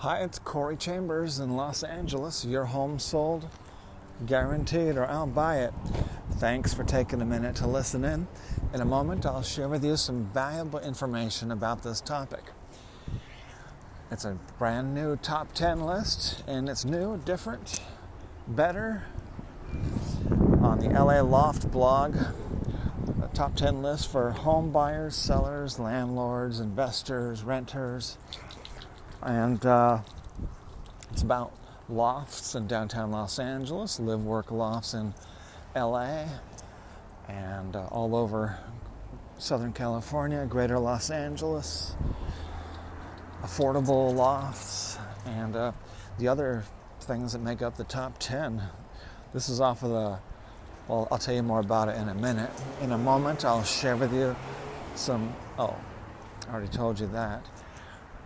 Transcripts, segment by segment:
Hi, it's Corey Chambers in Los Angeles. Your home sold, guaranteed, or I'll buy it. Thanks for taking a minute to listen in. In a moment, I'll share with you some valuable information about this topic. It's a brand new top 10 list, and it's new, different, better. On the LA Loft blog, a top 10 list for home buyers, sellers, landlords, investors, renters and uh, it's about lofts in downtown Los Angeles, live work lofts in LA, and uh, all over Southern California, greater Los Angeles, affordable lofts, and uh, the other things that make up the top 10. This is off of the, well, I'll tell you more about it in a minute. In a moment, I'll share with you some, oh, I already told you that.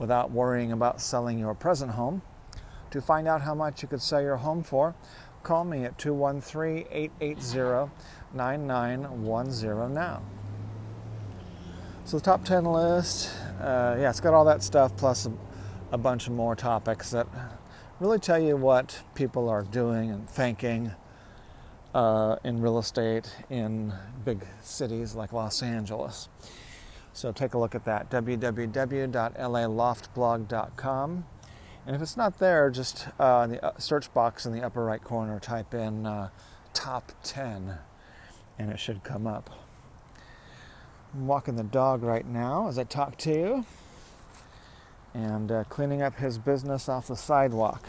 without worrying about selling your present home. To find out how much you could sell your home for, call me at 213 880 9910 now. So, the top 10 list, uh, yeah, it's got all that stuff plus a, a bunch of more topics that really tell you what people are doing and thinking uh, in real estate in big cities like Los Angeles. So take a look at that www.laloftblog.com. And if it's not there, just uh, in the uh, search box in the upper right corner, type in uh, top 10 and it should come up. I'm walking the dog right now as I talk to you and uh, cleaning up his business off the sidewalk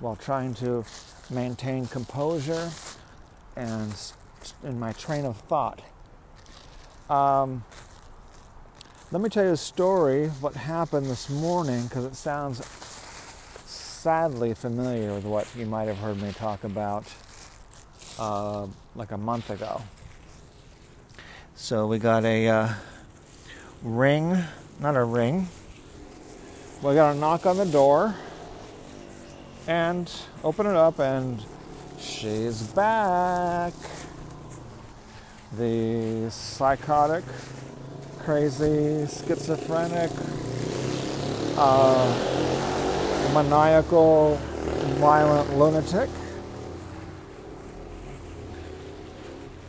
while trying to maintain composure and in my train of thought. Um, let me tell you a story of what happened this morning because it sounds sadly familiar with what you might have heard me talk about uh, like a month ago. So we got a uh, ring, not a ring. We got a knock on the door and open it up, and she's back. The psychotic crazy, schizophrenic, uh, maniacal, violent lunatic.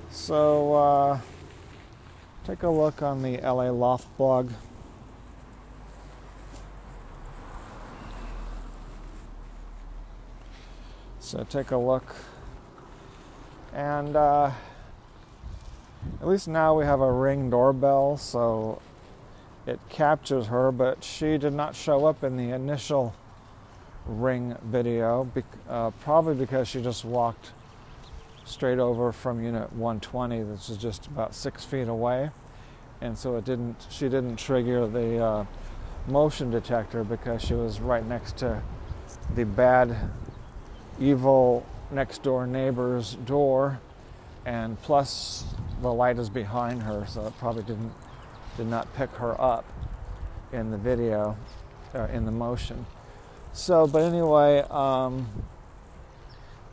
So, uh, take a look on the LA Loft blog. So, take a look. And, uh, at least now we have a ring doorbell, so it captures her, but she did not show up in the initial ring video, uh, probably because she just walked straight over from unit 120, which is just about six feet away, and so it didn't. She didn't trigger the uh, motion detector because she was right next to the bad, evil next door neighbor's door, and plus the light is behind her, so it probably didn't did not pick her up in the video, uh, in the motion. So, but anyway, um,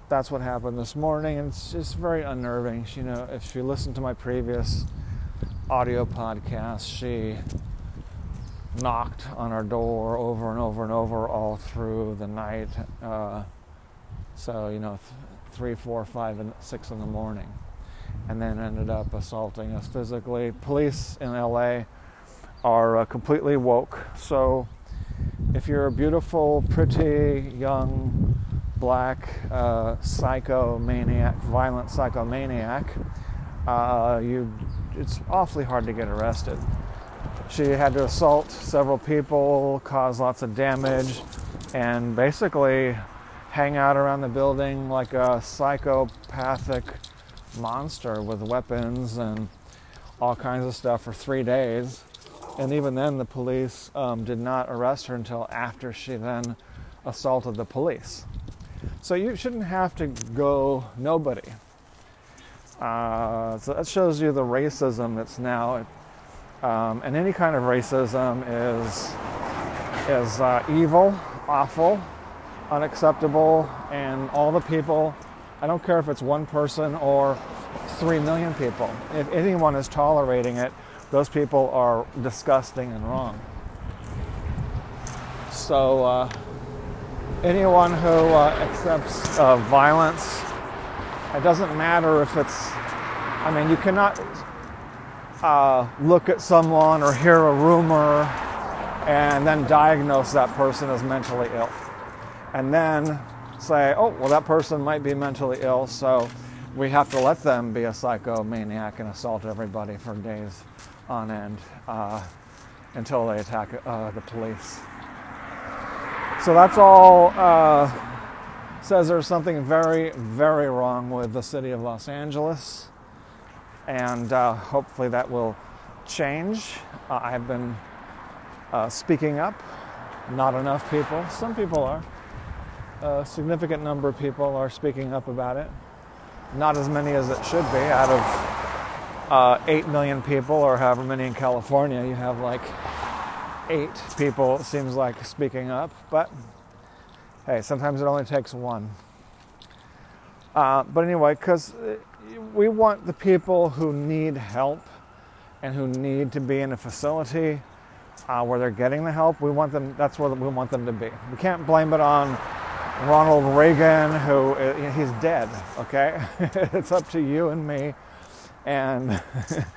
that's what happened this morning, and it's just very unnerving. You know, if you listen to my previous audio podcast, she knocked on our door over and over and over all through the night. Uh, so, you know, th- three, four, five, and six in the morning and then ended up assaulting us physically. Police in LA are uh, completely woke. So if you're a beautiful, pretty, young, black uh, psychomaniac, violent psychomaniac, uh, you, it's awfully hard to get arrested. She had to assault several people, cause lots of damage, and basically hang out around the building like a psychopathic monster with weapons and all kinds of stuff for three days. And even then, the police um, did not arrest her until after she then assaulted the police. So you shouldn't have to go nobody. Uh, so that shows you the racism that's now, um, and any kind of racism is is uh, evil, awful, unacceptable, and all the people. I don't care if it's one person or three million people. If anyone is tolerating it, those people are disgusting and wrong. So, uh, anyone who uh, accepts uh, violence, it doesn't matter if it's, I mean, you cannot uh, look at someone or hear a rumor and then diagnose that person as mentally ill. And then say, oh, well, that person might be mentally ill, so we have to let them be a psychomaniac and assault everybody for days on end uh, until they attack uh, the police. So that's all uh, says there's something very, very wrong with the city of Los Angeles, and uh, hopefully that will change. Uh, I've been uh, speaking up. Not enough people. Some people are. A significant number of people are speaking up about it. Not as many as it should be. Out of uh, 8 million people, or however many in California, you have like eight people, it seems like, speaking up. But hey, sometimes it only takes one. Uh, but anyway, because uh, we want the people who need help and who need to be in a facility uh, where they're getting the help. We want them. That's where we want them to be. We can't blame it on Ronald Reagan, who uh, he's dead. Okay, it's up to you and me, and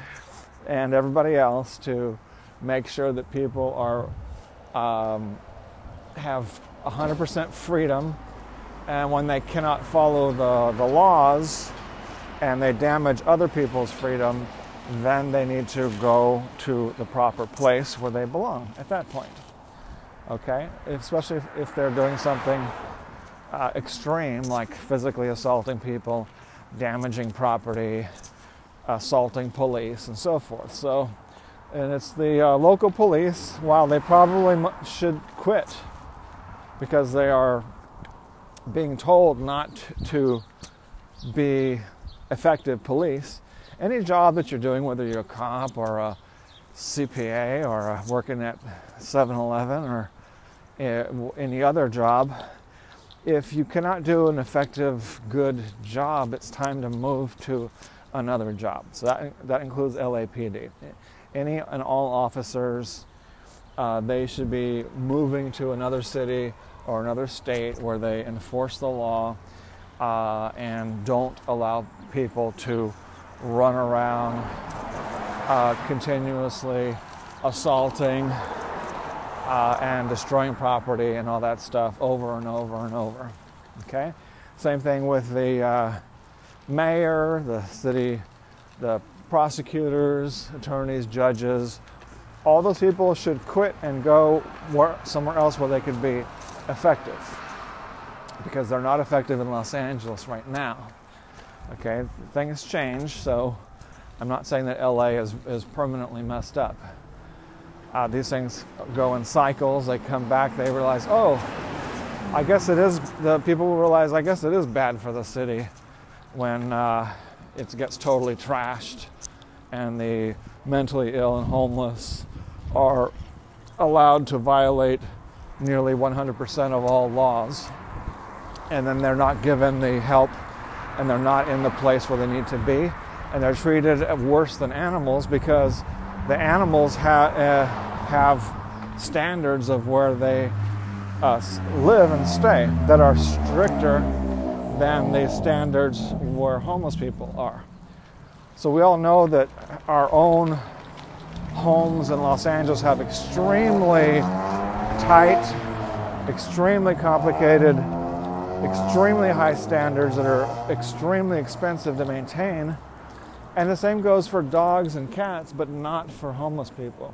and everybody else to make sure that people are um, have 100% freedom, and when they cannot follow the, the laws and they damage other people's freedom, then they need to go to the proper place where they belong at that point. Okay? Especially if, if they're doing something uh, extreme, like physically assaulting people, damaging property, assaulting police, and so forth. So, and it's the uh, local police, while they probably should quit because they are being told not to be effective police any job that you're doing, whether you're a cop or a CPA or working at 7 Eleven or any other job, if you cannot do an effective, good job, it's time to move to another job. So that, that includes LAPD. Any and all officers, uh, they should be moving to another city or another state where they enforce the law uh, and don't allow people to run around uh, continuously assaulting uh, and destroying property and all that stuff over and over and over. Okay? Same thing with the uh, mayor, the city, the prosecutors, attorneys, judges. All those people should quit and go somewhere else where they could be effective because they're not effective in Los Angeles right now. Okay, things change, so I'm not saying that LA is, is permanently messed up. Uh, these things go in cycles, they come back, they realize, oh, I guess it is, the people realize, I guess it is bad for the city when uh, it gets totally trashed and the mentally ill and homeless are allowed to violate nearly 100% of all laws. And then they're not given the help and they're not in the place where they need to be, and they're treated worse than animals because the animals ha- uh, have standards of where they uh, live and stay that are stricter than the standards where homeless people are. So we all know that our own homes in Los Angeles have extremely tight, extremely complicated extremely high standards that are extremely expensive to maintain. And the same goes for dogs and cats, but not for homeless people.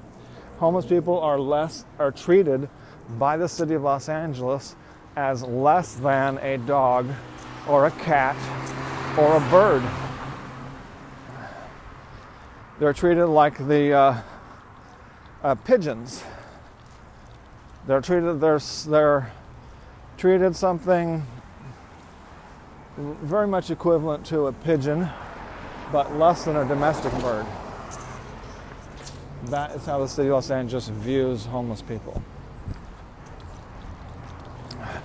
Homeless people are less are treated by the city of Los Angeles as less than a dog or a cat or a bird. They're treated like the uh, uh, pigeons. They're treated they're, they're treated something very much equivalent to a pigeon, but less than a domestic bird. That is how the city of Los Angeles views homeless people.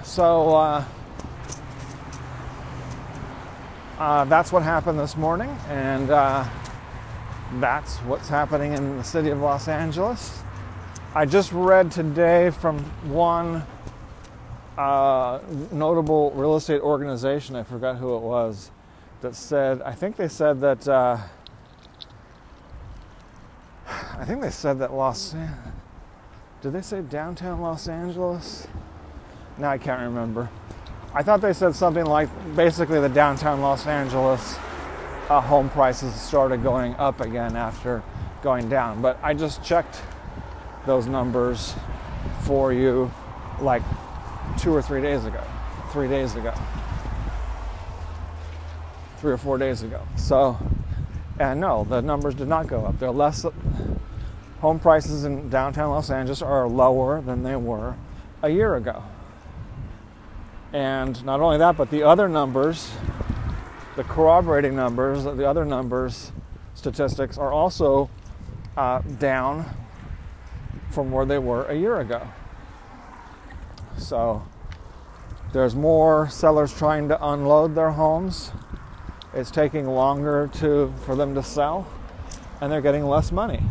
So uh, uh, that's what happened this morning, and uh, that's what's happening in the city of Los Angeles. I just read today from one uh, notable real estate organization, I forgot who it was, that said, I think they said that, uh, I think they said that Los, did they say downtown Los Angeles? No, I can't remember. I thought they said something like basically the downtown Los Angeles uh, home prices started going up again after going down. But I just checked those numbers for you like two or three days ago, three days ago, three or four days ago. So, and no, the numbers did not go up. They're less, home prices in downtown Los Angeles are lower than they were a year ago. And not only that, but the other numbers, the corroborating numbers, the other numbers, statistics are also uh, down from where they were a year ago. So there's more sellers trying to unload their homes. It's taking longer to for them to sell, and they're getting less money.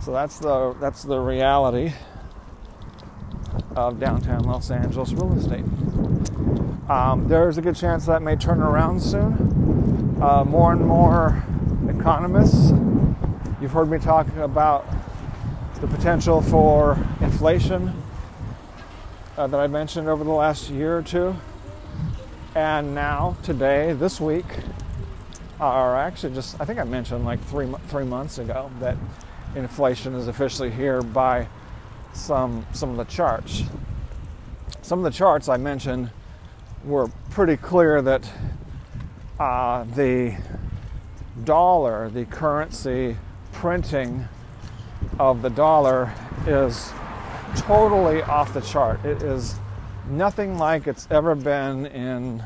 So that's the that's the reality of downtown Los Angeles real estate. Um, there's a good chance that may turn around soon. Uh, more and more economists, you've heard me talk about the potential for inflation uh, that I mentioned over the last year or two. And now, today, this week, or actually just, I think I mentioned like three, three months ago that inflation is officially here by some, some of the charts. Some of the charts I mentioned were pretty clear that uh, the dollar, the currency printing of the dollar, is totally off the chart. It is nothing like it's ever been in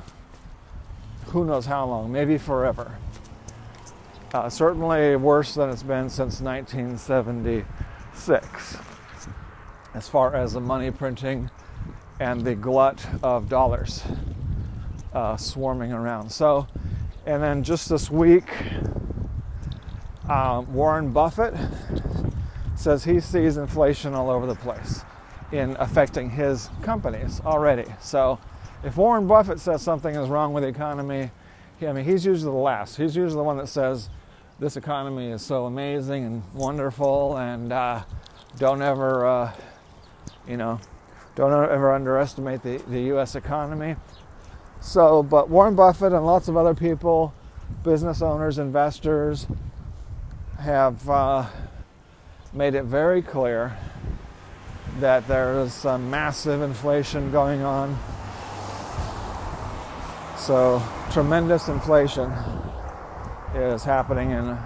who knows how long, maybe forever. Uh, certainly worse than it's been since 1976, as far as the money printing and the glut of dollars uh, swarming around. So, and then just this week, uh, Warren Buffett says he sees inflation all over the place in affecting his companies already. So if Warren Buffett says something is wrong with the economy, I mean, he's usually the last. He's usually the one that says this economy is so amazing and wonderful, and uh, don't ever, uh, you know, don't ever underestimate the, the U.S. economy. So, but Warren Buffett and lots of other people, business owners, investors, have uh, made it very clear that there is some massive inflation going on. So, tremendous inflation is happening, and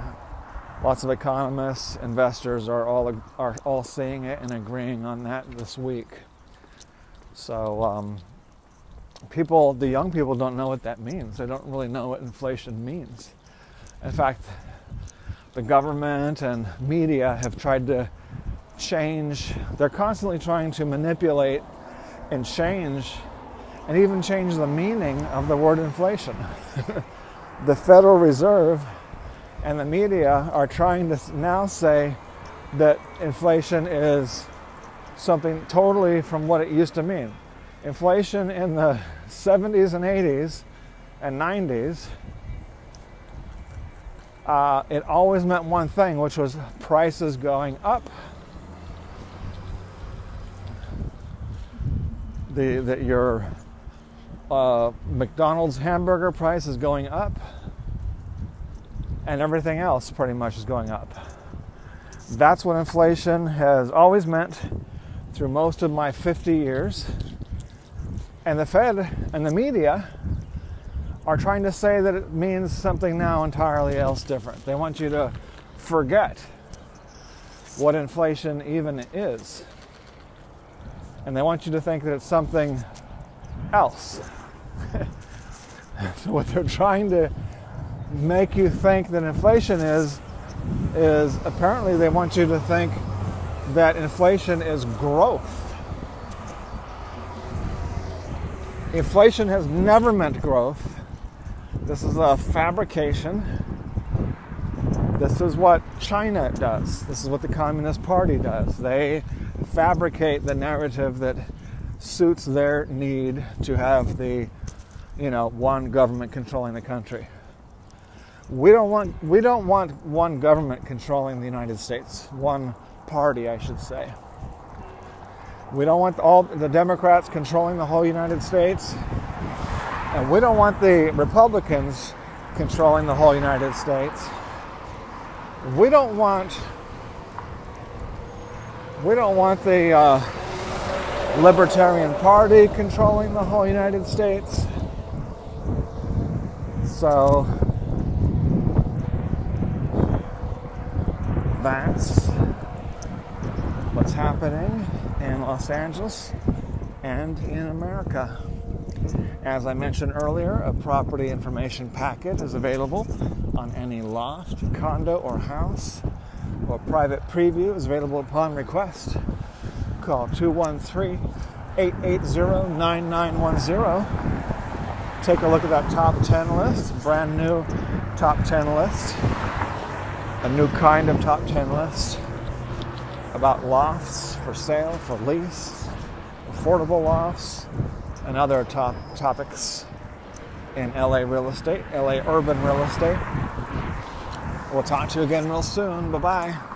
lots of economists, investors are all are all seeing it and agreeing on that this week. So, um, people, the young people, don't know what that means. They don't really know what inflation means. In fact, the government and media have tried to change, they're constantly trying to manipulate and change and even change the meaning of the word inflation. the Federal Reserve and the media are trying to now say that inflation is something totally from what it used to mean. Inflation in the 70s and 80s and 90s uh, it always meant one thing, which was prices going up. The, that your uh, McDonald's hamburger price is going up, and everything else pretty much is going up. That's what inflation has always meant through most of my 50 years. And the Fed and the media are trying to say that it means something now entirely else different. They want you to forget what inflation even is. And they want you to think that it's something else. So what they're trying to make you think that inflation is is apparently they want you to think that inflation is growth. Inflation has never meant growth. This is a fabrication. This is what China does. This is what the Communist Party does. They fabricate the narrative that suits their need to have the, you know, one government controlling the country. We don't want we don't want one government controlling the United States. One party, I should say. We don't want all the Democrats controlling the whole United States. And we don't want the Republicans controlling the whole United States. We don't want we don't want the uh, Libertarian Party controlling the whole United States. So that's what's happening in Los Angeles and in America. As I mentioned earlier, a property information packet is available on any loft, condo, or house, or private preview is available upon request. Call 213 880 9910. Take a look at that top 10 list, brand new top 10 list, a new kind of top 10 list about lofts for sale, for lease, affordable lofts, and other top topics in LA real estate, LA urban real estate. We'll talk to you again real soon. Bye bye.